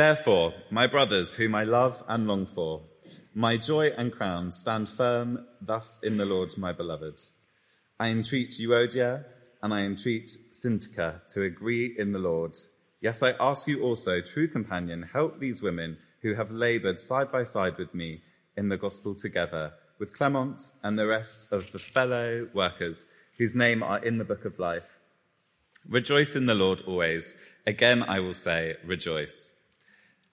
Therefore, my brothers, whom I love and long for, my joy and crown, stand firm thus in the Lord, my beloved. I entreat Euodia and I entreat Syntyche to agree in the Lord. Yes, I ask you also, true companion, help these women who have labored side by side with me in the gospel together, with Clement and the rest of the fellow workers whose name are in the book of life. Rejoice in the Lord always. Again, I will say, rejoice.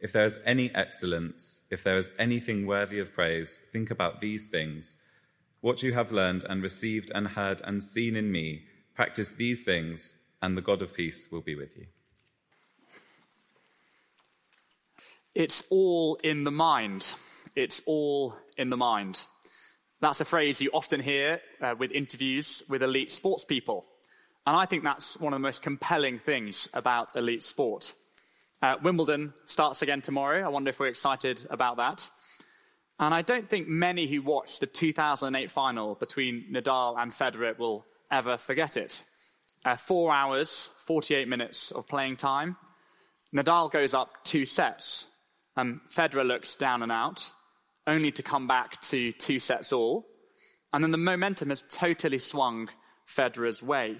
if there is any excellence, if there is anything worthy of praise, think about these things. What you have learned and received and heard and seen in me, practice these things, and the God of peace will be with you. It's all in the mind. It's all in the mind. That's a phrase you often hear uh, with interviews with elite sports people. And I think that's one of the most compelling things about elite sport. Uh, Wimbledon starts again tomorrow. I wonder if we're excited about that. And I don't think many who watched the 2008 final between Nadal and Federer will ever forget it. Uh, four hours, 48 minutes of playing time. Nadal goes up two sets. Um, Federer looks down and out, only to come back to two sets all. And then the momentum has totally swung Federer's way.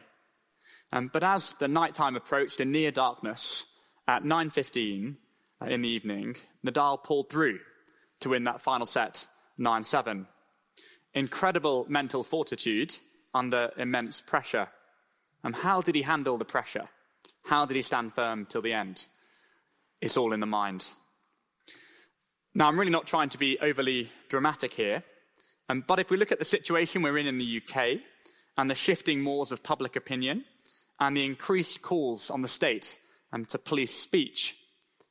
Um, but as the nighttime approached in near darkness, at 9.15 uh, in the evening, Nadal pulled through to win that final set 9-7. Incredible mental fortitude under immense pressure. And how did he handle the pressure? How did he stand firm till the end? It's all in the mind. Now, I'm really not trying to be overly dramatic here, um, but if we look at the situation we're in in the UK and the shifting mores of public opinion and the increased calls on the state um, to police speech.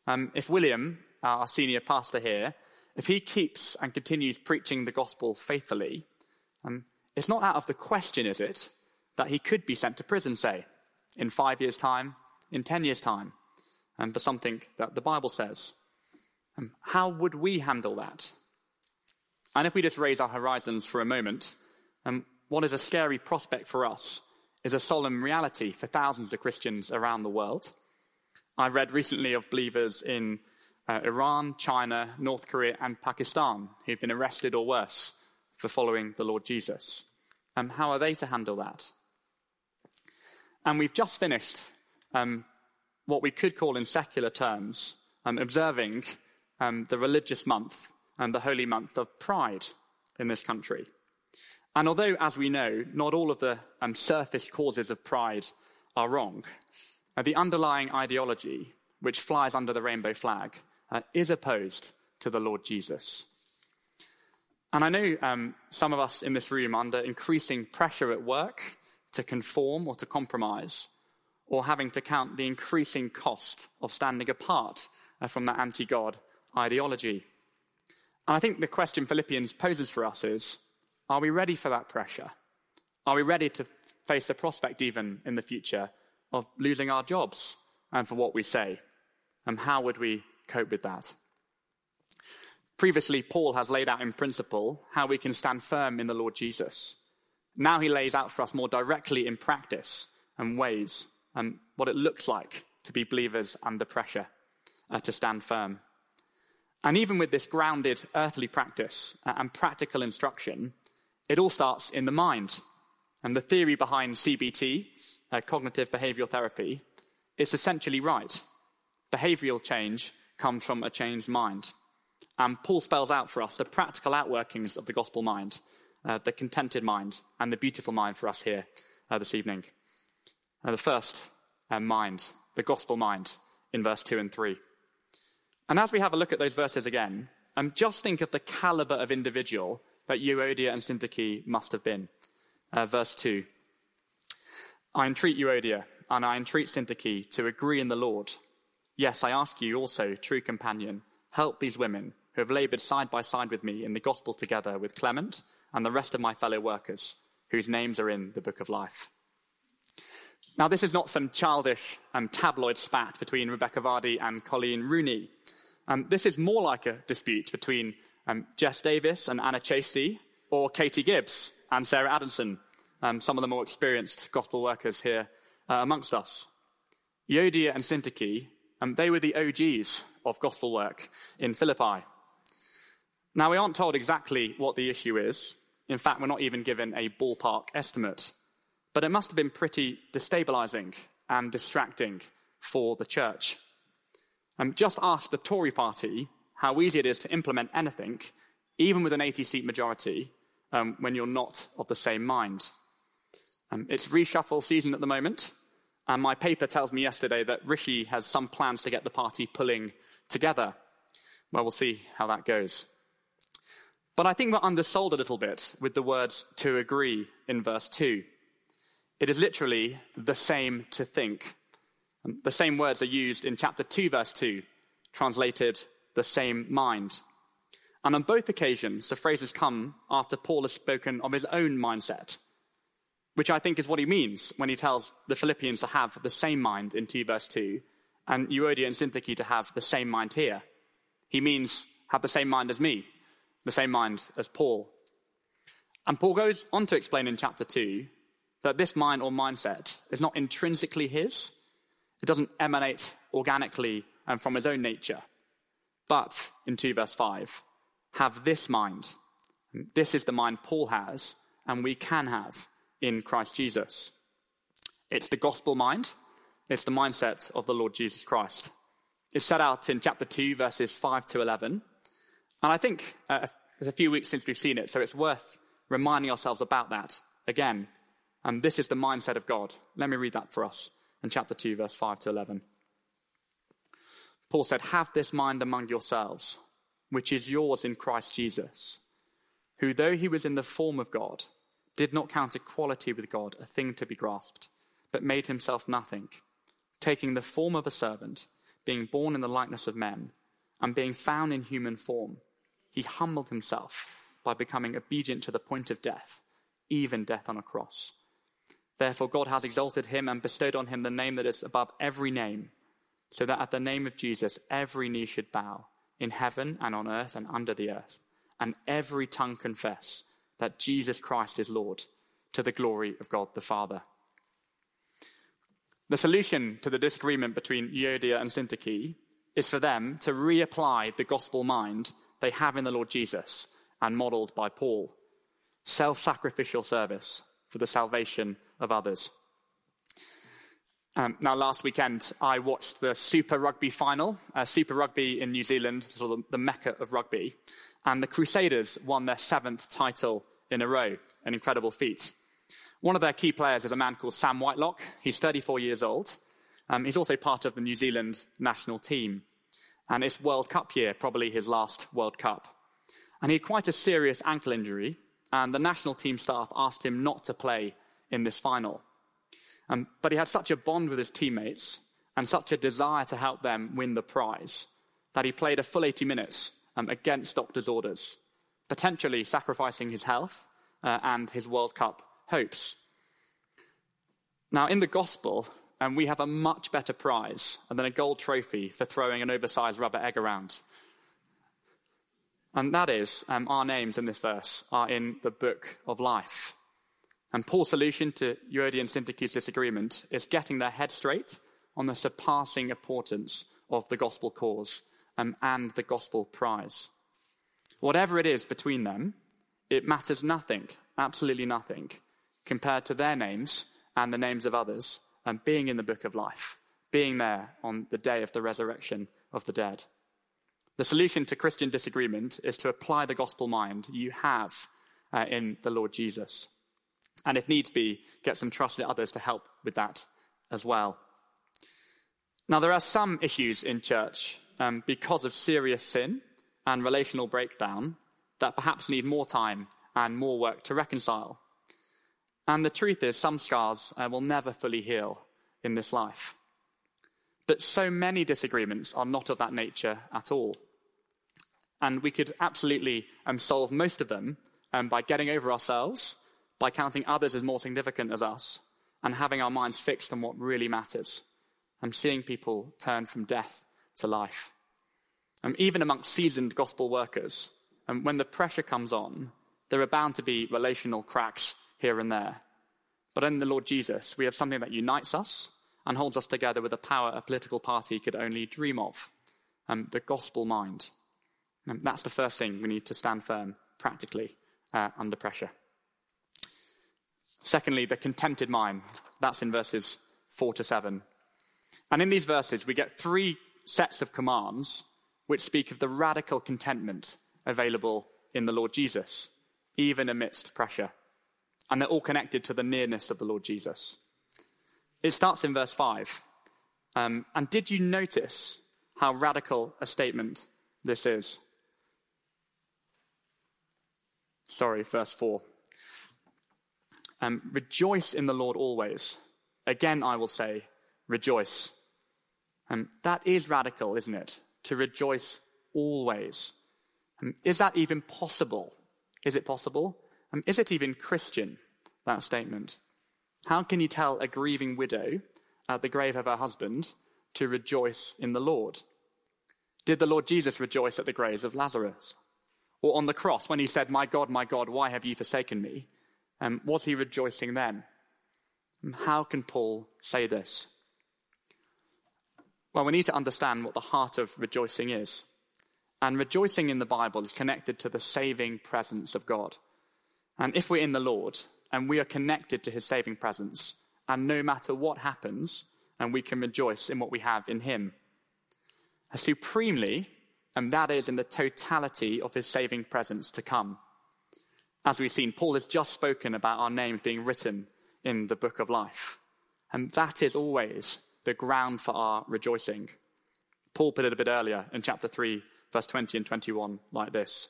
Um, if William, our senior pastor here, if he keeps and continues preaching the gospel faithfully, um, it's not out of the question, is it, that he could be sent to prison, say, in five years' time, in ten years' time, um, for something that the Bible says. Um, how would we handle that? And if we just raise our horizons for a moment, um, what is a scary prospect for us is a solemn reality for thousands of Christians around the world. I read recently of believers in uh, Iran, China, North Korea, and Pakistan who've been arrested or worse for following the Lord Jesus. Um, how are they to handle that? And we've just finished um, what we could call, in secular terms, um, observing um, the religious month and the holy month of pride in this country. And although, as we know, not all of the um, surface causes of pride are wrong, uh, the underlying ideology, which flies under the rainbow flag, uh, is opposed to the Lord Jesus. And I know um, some of us in this room, are under increasing pressure at work to conform or to compromise, or having to count the increasing cost of standing apart uh, from that anti God ideology. And I think the question Philippians poses for us is are we ready for that pressure? Are we ready to face the prospect, even in the future, of losing our jobs and for what we say. And how would we cope with that? Previously, Paul has laid out in principle how we can stand firm in the Lord Jesus. Now he lays out for us more directly in practice and ways and what it looks like to be believers under pressure, uh, to stand firm. And even with this grounded earthly practice uh, and practical instruction, it all starts in the mind. And the theory behind CBT, uh, cognitive behavioral therapy, it's essentially right. Behavioral change comes from a changed mind. And Paul spells out for us the practical outworkings of the gospel mind, uh, the contented mind, and the beautiful mind for us here uh, this evening. Uh, the first uh, mind, the gospel mind, in verse 2 and 3. And as we have a look at those verses again, um, just think of the caliber of individual that Euodia and Syntyche must have been. Uh, verse 2 I entreat Euodia and I entreat Syntyche to agree in the Lord. Yes, I ask you also, true companion, help these women who have labored side by side with me in the gospel together with Clement and the rest of my fellow workers, whose names are in the book of life. Now, this is not some childish um, tabloid spat between Rebekah Vardy and Coleen Rooney. Um, this is more like a dispute between um, Jess Davis and Anna Chasty, or Katie Gibbs and Sarah Adamson, um, some of the more experienced gospel workers here uh, amongst us. Euodia and Syntyche, um, they were the OGs of gospel work in Philippi. Now, we aren't told exactly what the issue is. In fact, we're not even given a ballpark estimate. But it must have been pretty destabilizing and distracting for the church. Um, just ask the Tory party how easy it is to implement anything, even with an 80 seat majority, um, when you're not of the same mind. Um, it's reshuffle season at the moment, and my paper tells me yesterday that Rishi has some plans to get the party pulling together. Well, we'll see how that goes. But I think we're undersold a little bit with the words to agree in verse 2. It is literally the same to think. Um, the same words are used in chapter 2, verse 2, translated the same mind. And on both occasions, the phrases come after Paul has spoken of his own mindset which I think is what he means when he tells the Philippians to have the same mind in 2 verse 2 and Euodia and Syntyche to have the same mind here. He means have the same mind as me, the same mind as Paul. And Paul goes on to explain in chapter 2 that this mind or mindset is not intrinsically his. It doesn't emanate organically and from his own nature. But in 2 verse 5, have this mind. This is the mind Paul has and we can have in Christ Jesus. It's the gospel mind, it's the mindset of the Lord Jesus Christ. It's set out in chapter 2, verses 5 to 11. And I think uh, it's a few weeks since we've seen it, so it's worth reminding ourselves about that again. And this is the mindset of God. Let me read that for us in chapter 2, verse 5 to 11. Paul said, Have this mind among yourselves, which is yours in Christ Jesus, who, though he was in the form of God, did not count equality with God a thing to be grasped, but made himself nothing, taking the form of a servant, being born in the likeness of men, and being found in human form. He humbled himself by becoming obedient to the point of death, even death on a cross. Therefore, God has exalted him and bestowed on him the name that is above every name, so that at the name of Jesus every knee should bow, in heaven and on earth and under the earth, and every tongue confess that Jesus Christ is Lord to the glory of God the Father. The solution to the disagreement between Euodia and Syntyche is for them to reapply the gospel mind they have in the Lord Jesus and modeled by Paul self sacrificial service for the salvation of others. Um, now, last weekend, I watched the Super Rugby final. Uh, Super Rugby in New Zealand, sort of the mecca of rugby and the Crusaders won their seventh title in a row, an incredible feat. One of their key players is a man called Sam Whitelock. He's 34 years old. Um, he's also part of the New Zealand national team. And it's World Cup year, probably his last World Cup. And he had quite a serious ankle injury, and the national team staff asked him not to play in this final. Um, but he had such a bond with his teammates and such a desire to help them win the prize that he played a full 80 minutes um, against doctor's orders, potentially sacrificing his health uh, and his World Cup hopes. Now, in the gospel, um, we have a much better prize than a gold trophy for throwing an oversized rubber egg around. And that is, um, our names in this verse are in the book of life. And Paul's solution to Euodia and Syntyche's disagreement is getting their head straight on the surpassing importance of the gospel cause um, and the gospel prize. Whatever it is between them, it matters nothing, absolutely nothing, compared to their names and the names of others, and being in the book of life, being there on the day of the resurrection of the dead. The solution to Christian disagreement is to apply the gospel mind you have uh, in the Lord Jesus. And if needs be, get some trusted others to help with that as well. Now, there are some issues in church um, because of serious sin and relational breakdown that perhaps need more time and more work to reconcile. And the truth is, some scars uh, will never fully heal in this life. But so many disagreements are not of that nature at all. And we could absolutely um, solve most of them um, by getting over ourselves, by counting others as more significant as us, and having our minds fixed on what really matters, and seeing people turn from death to life. And even amongst seasoned gospel workers, and when the pressure comes on, there are bound to be relational cracks here and there. But in the Lord Jesus, we have something that unites us and holds us together with a power a political party could only dream of um, the gospel mind. And that's the first thing we need to stand firm practically uh, under pressure. Secondly, the contented mind. That's in verses 4 to 7. And in these verses, we get three sets of commands which speak of the radical contentment available in the Lord Jesus, even amidst pressure. And they're all connected to the nearness of the Lord Jesus. It starts in verse 5. Um, and did you notice how radical a statement this is? Sorry, verse 4. Um, rejoice in the Lord always. Again, I will say, rejoice. Um, that is radical, isn't it? To rejoice always. Um, is that even possible? Is it possible? Um, is it even Christian, that statement? How can you tell a grieving widow at the grave of her husband to rejoice in the Lord? Did the Lord Jesus rejoice at the graves of Lazarus? Or on the cross when he said, My God, my God, why have you forsaken me? Um, was he rejoicing then? Um, how can Paul say this? Well, we need to understand what the heart of rejoicing is. And rejoicing in the Bible is connected to the saving presence of God. And if we're in the Lord and we are connected to his saving presence, and no matter what happens, and we can rejoice in what we have in him. Uh, supremely, and that is in the totality of his saving presence to come. As we've seen, Paul has just spoken about our names being written in the book of life. And that is always the ground for our rejoicing. Paul put it a bit earlier in chapter 3, verse 20 and 21, like this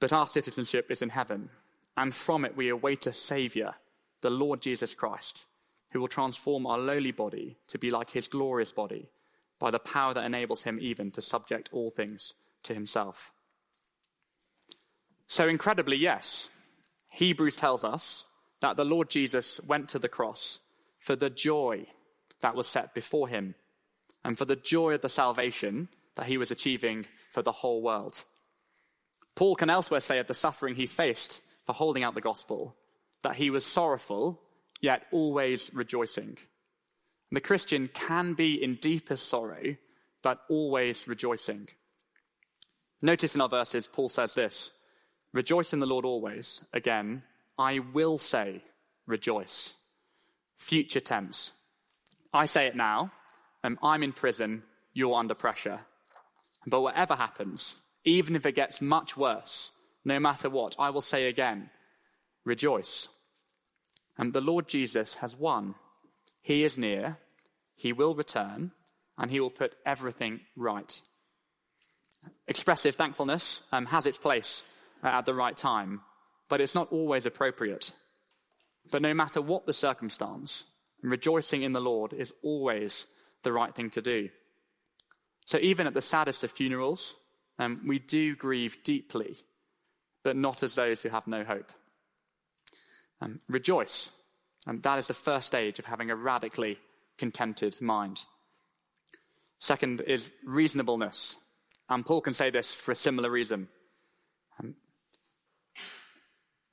But our citizenship is in heaven, and from it we await a Saviour, the Lord Jesus Christ, who will transform our lowly body to be like his glorious body by the power that enables him even to subject all things to himself. So, incredibly, yes, Hebrews tells us that the Lord Jesus went to the cross for the joy that was set before him and for the joy of the salvation that he was achieving for the whole world. Paul can elsewhere say of the suffering he faced for holding out the gospel that he was sorrowful, yet always rejoicing. The Christian can be in deepest sorrow, but always rejoicing. Notice in our verses, Paul says this Rejoice in the Lord always. Again, I will say, rejoice. Future tense. I say it now. Um, I'm in prison. You're under pressure. But whatever happens, even if it gets much worse, no matter what, I will say again, rejoice. And the Lord Jesus has won. He is near, he will return, and he will put everything right. Expressive thankfulness um, has its place uh, at the right time, but it's not always appropriate. But no matter what the circumstance, rejoicing in the Lord is always the right thing to do. So even at the saddest of funerals, um, we do grieve deeply, but not as those who have no hope. Um, rejoice. And that is the first stage of having a radically contented mind. Second is reasonableness. And Paul can say this for a similar reason. Um,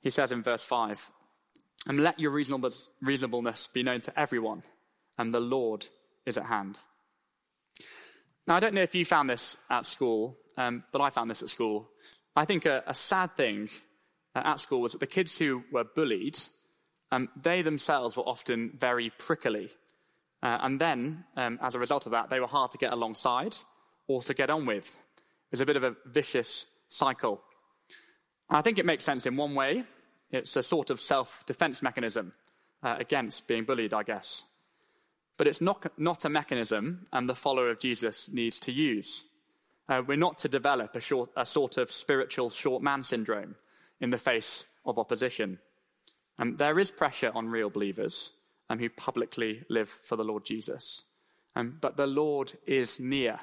he says in verse 5 And let your reasonableness be known to everyone, and the Lord is at hand. Now, I don't know if you found this at school, um, but I found this at school. I think a, a sad thing uh, at school was that the kids who were bullied, um, they themselves were often very prickly. Uh, and then, um, as a result of that, they were hard to get alongside or to get on with. It's a bit of a vicious cycle. I think it makes sense in one way. It's a sort of self defense mechanism uh, against being bullied, I guess. But it's not, not a mechanism and the follower of Jesus needs to use. Uh, we're not to develop a, short, a, sort of spiritual short man syndrome in the face of opposition. Um, there is pressure on real believers um, who publicly live for the Lord Jesus. um, but the Lord is near.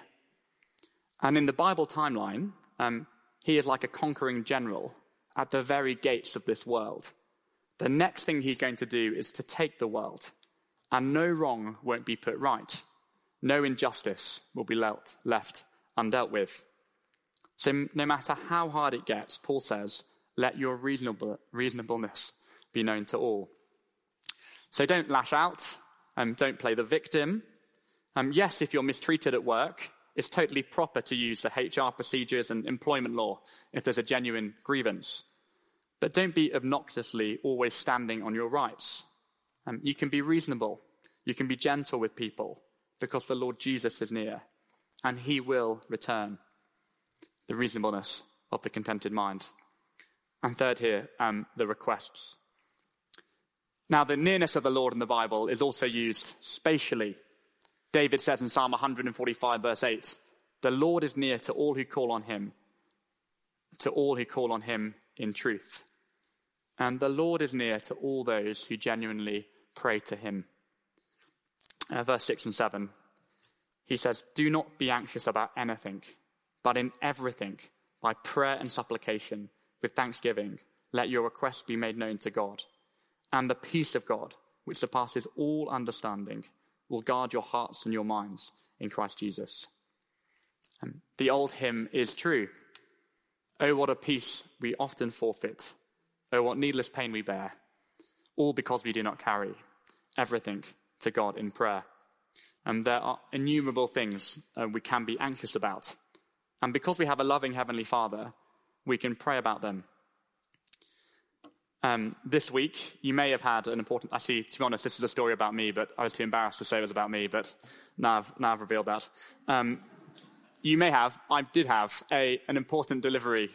And in the Bible timeline, um, he is like a conquering general at the very gates of this world. The next thing he's going to do is to take the world, and no wrong won't be put right. No injustice will be left undealt with. So, no matter how hard it gets, Paul says, let your reasonable, reasonableness be known to all. So, don't lash out and don't play the victim. Um, yes, if you're mistreated at work, it's totally proper to use the HR procedures and employment law if there's a genuine grievance. But don't be obnoxiously always standing on your rights. Um, you can be reasonable. You can be gentle with people because the Lord Jesus is near and he will return. The reasonableness of the contented mind. And third, here, um, the requests. Now, the nearness of the Lord in the Bible is also used spatially. David says in Psalm 145, verse 8, The Lord is near to all who call on him, to all who call on him in truth. And the Lord is near to all those who genuinely pray to him. Uh, verse 6 and 7, he says, Do not be anxious about anything, but in everything, by prayer and supplication, with thanksgiving, let your requests be made known to God. And the peace of God, which surpasses all understanding, will guard your hearts and your minds in Christ Jesus. And the old hymn is true. Oh, what a peace we often forfeit. Oh, what needless pain we bear. All because we do not carry everything to God in prayer. And there are innumerable things uh, we can be anxious about. And because we have a loving Heavenly Father, we can pray about them. Um, this week, you may have had an important. Actually, to be honest, this is a story about me, but I was too embarrassed to say it was about me, but now I've, now I've revealed that. Um, you may have, I did have, a, an important delivery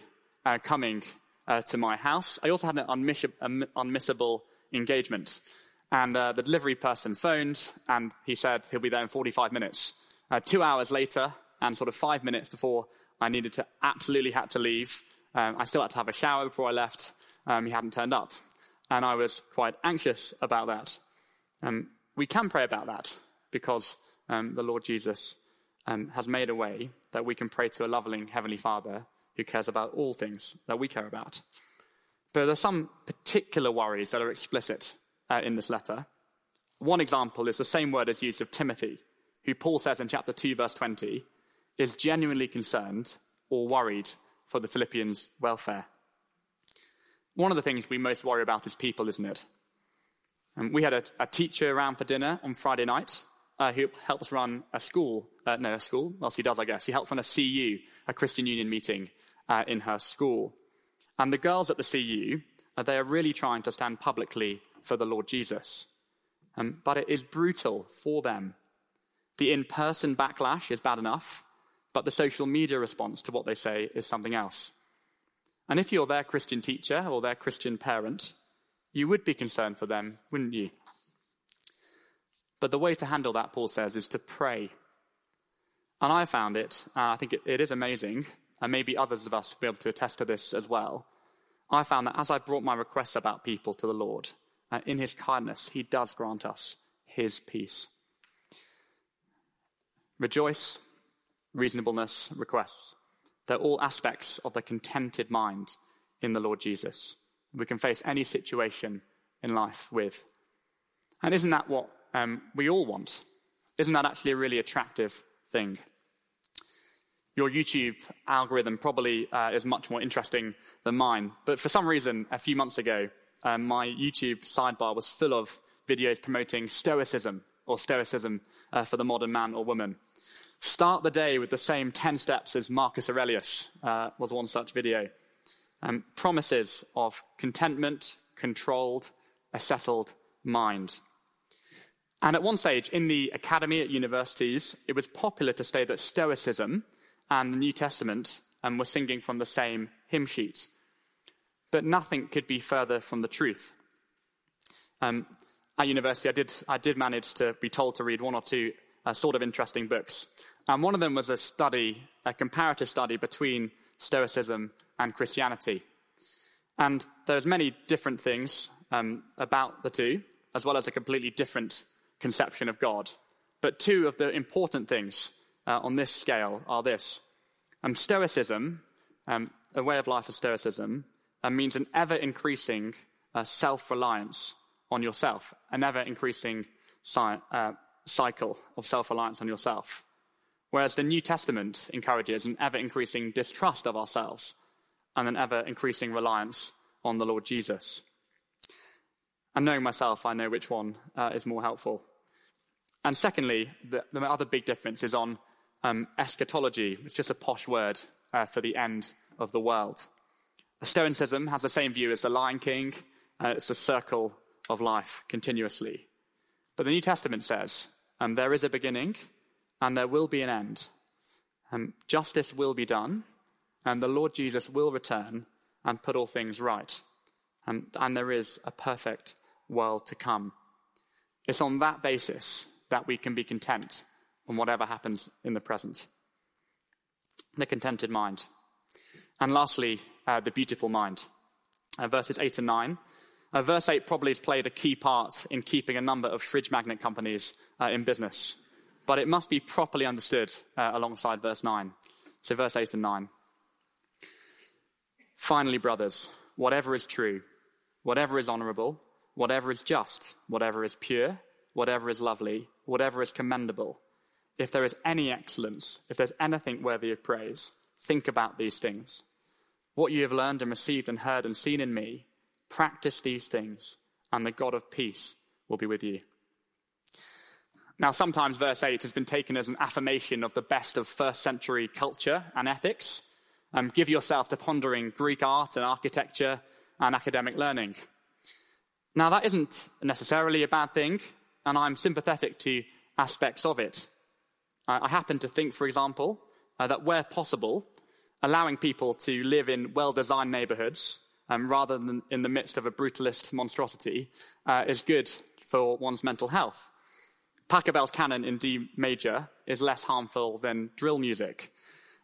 uh, coming uh, to my house. I also had an unmiss- unmissable engagement. And uh, the delivery person phoned, and he said he'll be there in 45 minutes. Uh, two hours later, and sort of five minutes before I needed to, absolutely had to leave, um, I still had to have a shower before I left. Um, he hadn't turned up. And I was quite anxious about that. Um, we can pray about that because um, the Lord Jesus um, has made a way that we can pray to a loving Heavenly Father who cares about all things that we care about. But there are some particular worries that are explicit uh, in this letter. One example is the same word as used of Timothy, who Paul says in chapter 2, verse 20, is genuinely concerned or worried for the Philippians' welfare. One of the things we most worry about is people, isn't it? And we had a, a teacher around for dinner on Friday night uh, who helps run a school, uh, no, a school, well, he does, I guess. He helped run a CU, a Christian Union meeting uh, in her school. And the girls at the CU, uh, they are really trying to stand publicly for the Lord Jesus. Um, but it is brutal for them. The in person backlash is bad enough, but the social media response to what they say is something else. And if you're their Christian teacher or their Christian parent, you would be concerned for them, wouldn't you? But the way to handle that, Paul says, is to pray. And I found it, uh, I think it, it is amazing, and maybe others of us will be able to attest to this as well. I found that as I brought my requests about people to the Lord, uh, in his kindness, he does grant us his peace. Rejoice, reasonableness, requests. They're all aspects of the contented mind in the Lord Jesus. We can face any situation in life with. And isn't that what um, we all want? Isn't that actually a really attractive thing? Your YouTube algorithm probably uh, is much more interesting than mine. But for some reason, a few months ago, um, my YouTube sidebar was full of videos promoting Stoicism or Stoicism uh, for the modern man or woman. Start the day with the same 10 steps as Marcus Aurelius uh, was one such video. Um, promises of contentment, controlled, a settled mind. And at one stage in the academy at universities, it was popular to say that Stoicism and the New Testament um, were singing from the same hymn sheet. But nothing could be further from the truth. Um, at university, I did, I did manage to be told to read one or two uh, sort of interesting books. And one of them was a study, a comparative study between Stoicism and Christianity. And there's many different things um, about the two, as well as a completely different conception of God. But two of the important things uh, on this scale are this. Um, stoicism, um, a way of life of Stoicism, uh, means an ever increasing uh, self reliance on yourself, an ever increasing si- uh, cycle of self reliance on yourself. Whereas the New Testament encourages an ever increasing distrust of ourselves and an ever increasing reliance on the Lord Jesus. And knowing myself, I know which one uh, is more helpful. And secondly, the, the other big difference is on um, eschatology. It's just a posh word uh, for the end of the world. Stoicism has the same view as the Lion King. Uh, it's a circle of life continuously. But the New Testament says um, there is a beginning and there will be an end. Um, justice will be done, and the Lord Jesus will return and put all things right. Um, and there is a perfect world to come. It's on that basis that we can be content on whatever happens in the present. The contented mind. And lastly, uh, the beautiful mind. Uh, verses 8 and 9. Uh, verse 8 probably has played a key part in keeping a number of fridge magnet companies uh, in business, but it must be properly understood uh, alongside verse 9. So, verse 8 and 9. Finally, brothers, whatever is true, whatever is honorable, whatever is just, whatever is pure, whatever is lovely, whatever is commendable, if there is any excellence, if there's anything worthy of praise, think about these things. What you have learned and received and heard and seen in me, practice these things, and the God of peace will be with you. Now, sometimes verse 8 has been taken as an affirmation of the best of first century culture and ethics. Um, give yourself to pondering Greek art and architecture and academic learning. Now, that isn't necessarily a bad thing, and I'm sympathetic to aspects of it. I happen to think, for example, uh, that where possible, allowing people to live in well designed neighborhoods um, rather than in the midst of a brutalist monstrosity uh, is good for one's mental health. Pachelbel's canon in D major is less harmful than drill music.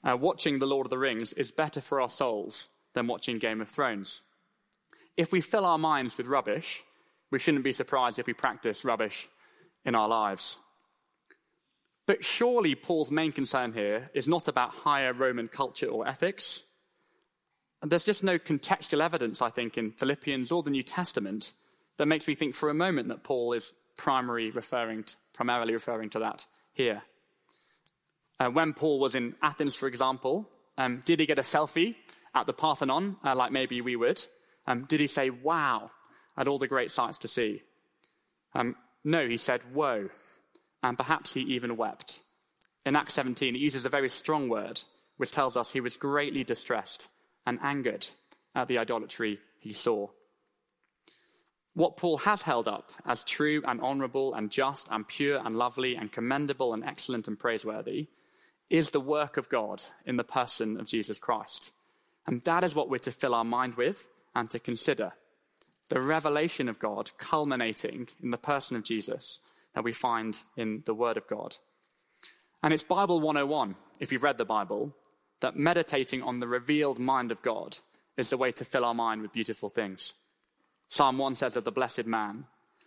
Uh, watching The Lord of the Rings is better for our souls than watching Game of Thrones. If we fill our minds with rubbish, we shouldn't be surprised if we practice rubbish in our lives. But surely Paul's main concern here is not about higher Roman culture or ethics. And there's just no contextual evidence, I think, in Philippians or the New Testament that makes me think for a moment that Paul is primarily referring to, primarily referring to that here. Uh, when Paul was in Athens, for example, um, did he get a selfie at the Parthenon, uh, like maybe we would? Um, did he say, wow, at all the great sights to see? Um, no, he said, woe and perhaps he even wept. In Acts 17, he uses a very strong word, which tells us he was greatly distressed and angered at the idolatry he saw. What Paul has held up as true and honorable and just and pure and lovely and commendable and excellent and praiseworthy is the work of God in the person of Jesus Christ. And that is what we're to fill our mind with and to consider. The revelation of God culminating in the person of Jesus that we find in the Word of God. And it's Bible 101, if you've read the Bible, that meditating on the revealed mind of God is the way to fill our mind with beautiful things. Psalm 1 says of the blessed man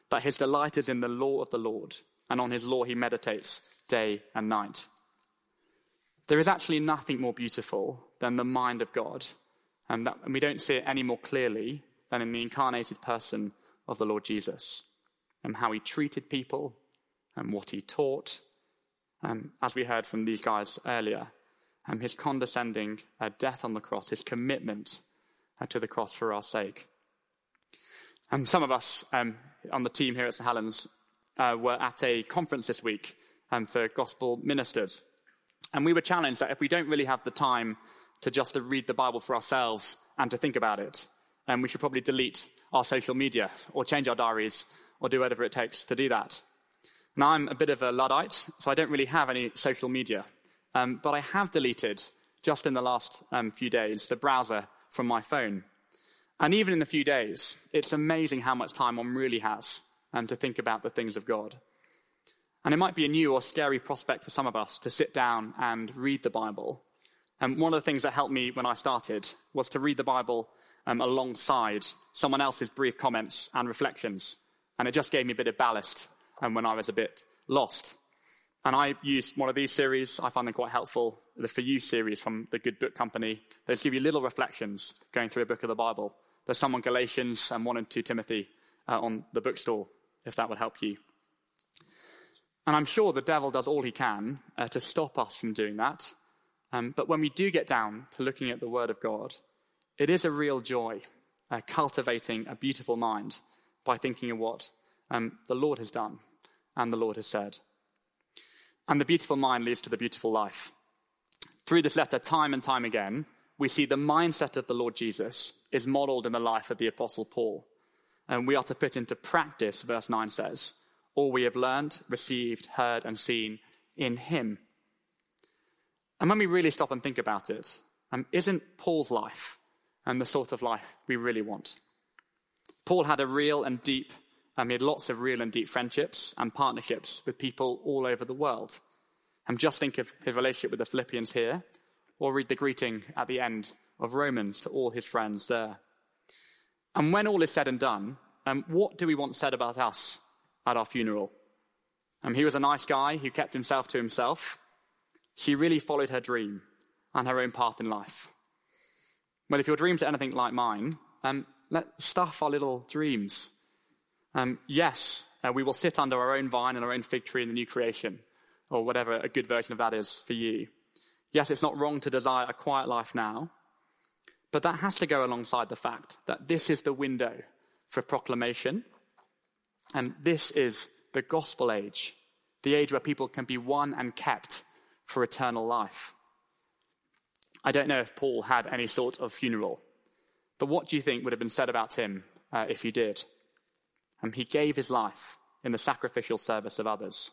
that his delight is in the law of the Lord, and on his law he meditates day and night. There is actually nothing more beautiful than the mind of God, and, that, and we don't see it any more clearly than in the incarnated person of the Lord Jesus, and how he treated people, and what he taught. Um, as we heard from these guys earlier, um, his condescending uh, death on the cross, his commitment uh, to the cross for our sake. And some of us um, on the team here at St. Helen's uh, were at a conference this week um, for gospel ministers. And we were challenged that if we don't really have the time to just to read the Bible for ourselves and to think about it, um, we should probably delete our social media or change our diaries or do whatever it takes to do that. Now, I'm a bit of a Luddite, so I don't really have any social media. Um, but I have deleted, just in the last um, few days, the browser from my phone. And even in a few days, it's amazing how much time one really has um, to think about the things of God. And it might be a new or scary prospect for some of us to sit down and read the Bible. And one of the things that helped me when I started was to read the Bible um, alongside someone else's brief comments and reflections. And it just gave me a bit of ballast and when I was a bit lost. And I used one of these series. I find them quite helpful. The For You series from the Good Book Company. They just give you little reflections going through a book of the Bible. There's some on Galatians and one and two Timothy uh, on the bookstall, if that would help you. And I'm sure the devil does all he can uh, to stop us from doing that. Um, but when we do get down to looking at the Word of God, it is a real joy uh, cultivating a beautiful mind by thinking of what um, the Lord has done and the Lord has said. And the beautiful mind leads to the beautiful life. Through this letter, time and time again, we see the mindset of the Lord Jesus is modeled in the life of the Apostle Paul. And we are to put into practice, verse 9 says, all we have learned, received, heard, and seen in him. And when we really stop and think about it, um, isn't Paul's life and the sort of life we really want? Paul had a real and deep um, he had lots of real and deep friendships and partnerships with people all over the world. And just think of his relationship with the Philippians here, or read the greeting at the end of Romans to all his friends there. And when all is said and done, um, what do we want said about us at our funeral? Um, he was a nice guy who kept himself to himself. She really followed her dream and her own path in life. Well, if your dreams are anything like mine, um, let's stuff our little dreams um, yes, uh, we will sit under our own vine and our own fig tree in the new creation, or whatever a good version of that is for you. Yes, it's not wrong to desire a quiet life now, but that has to go alongside the fact that this is the window for proclamation, and this is the gospel age, the age where people can be won and kept for eternal life. I don't know if Paul had any sort of funeral, but what do you think would have been said about him uh, if he did? And he gave his life in the sacrificial service of others.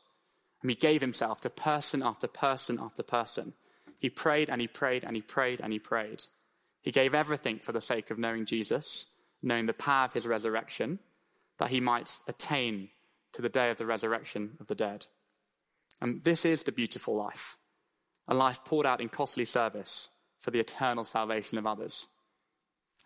And he gave himself to person after person after person. He prayed and he prayed and he prayed and he prayed. He gave everything for the sake of knowing Jesus, knowing the power of his resurrection, that he might attain to the day of the resurrection of the dead. And this is the beautiful life a life poured out in costly service for the eternal salvation of others.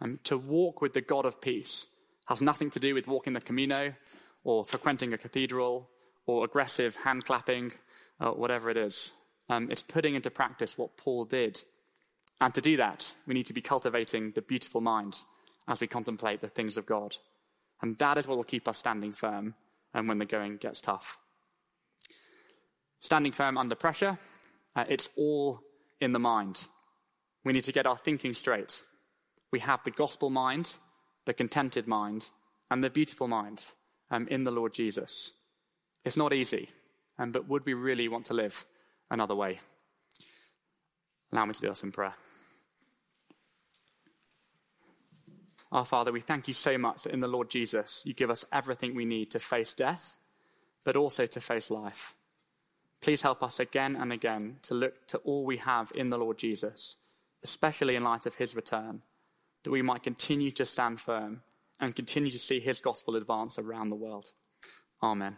And to walk with the God of peace has nothing to do with walking the Camino or frequenting a cathedral or aggressive hand clapping or whatever it is. Um, it's putting into practice what Paul did. And to do that, we need to be cultivating the beautiful mind as we contemplate the things of God. And that is what will keep us standing firm and when the going gets tough. Standing firm under pressure, uh, it's all in the mind. We need to get our thinking straight. We have the gospel mind, the contented mind, and the beautiful mind um, in the Lord Jesus. It's not easy, um, but would we really want to live another way? Allow me to do this in prayer. Our Father, we thank you so much that in the Lord Jesus you give us everything we need to face death, but also to face life. Please help us again and again to look to all we have in the Lord Jesus, especially in light of his return that we might continue to stand firm and continue to see his gospel advance around the world. Amen.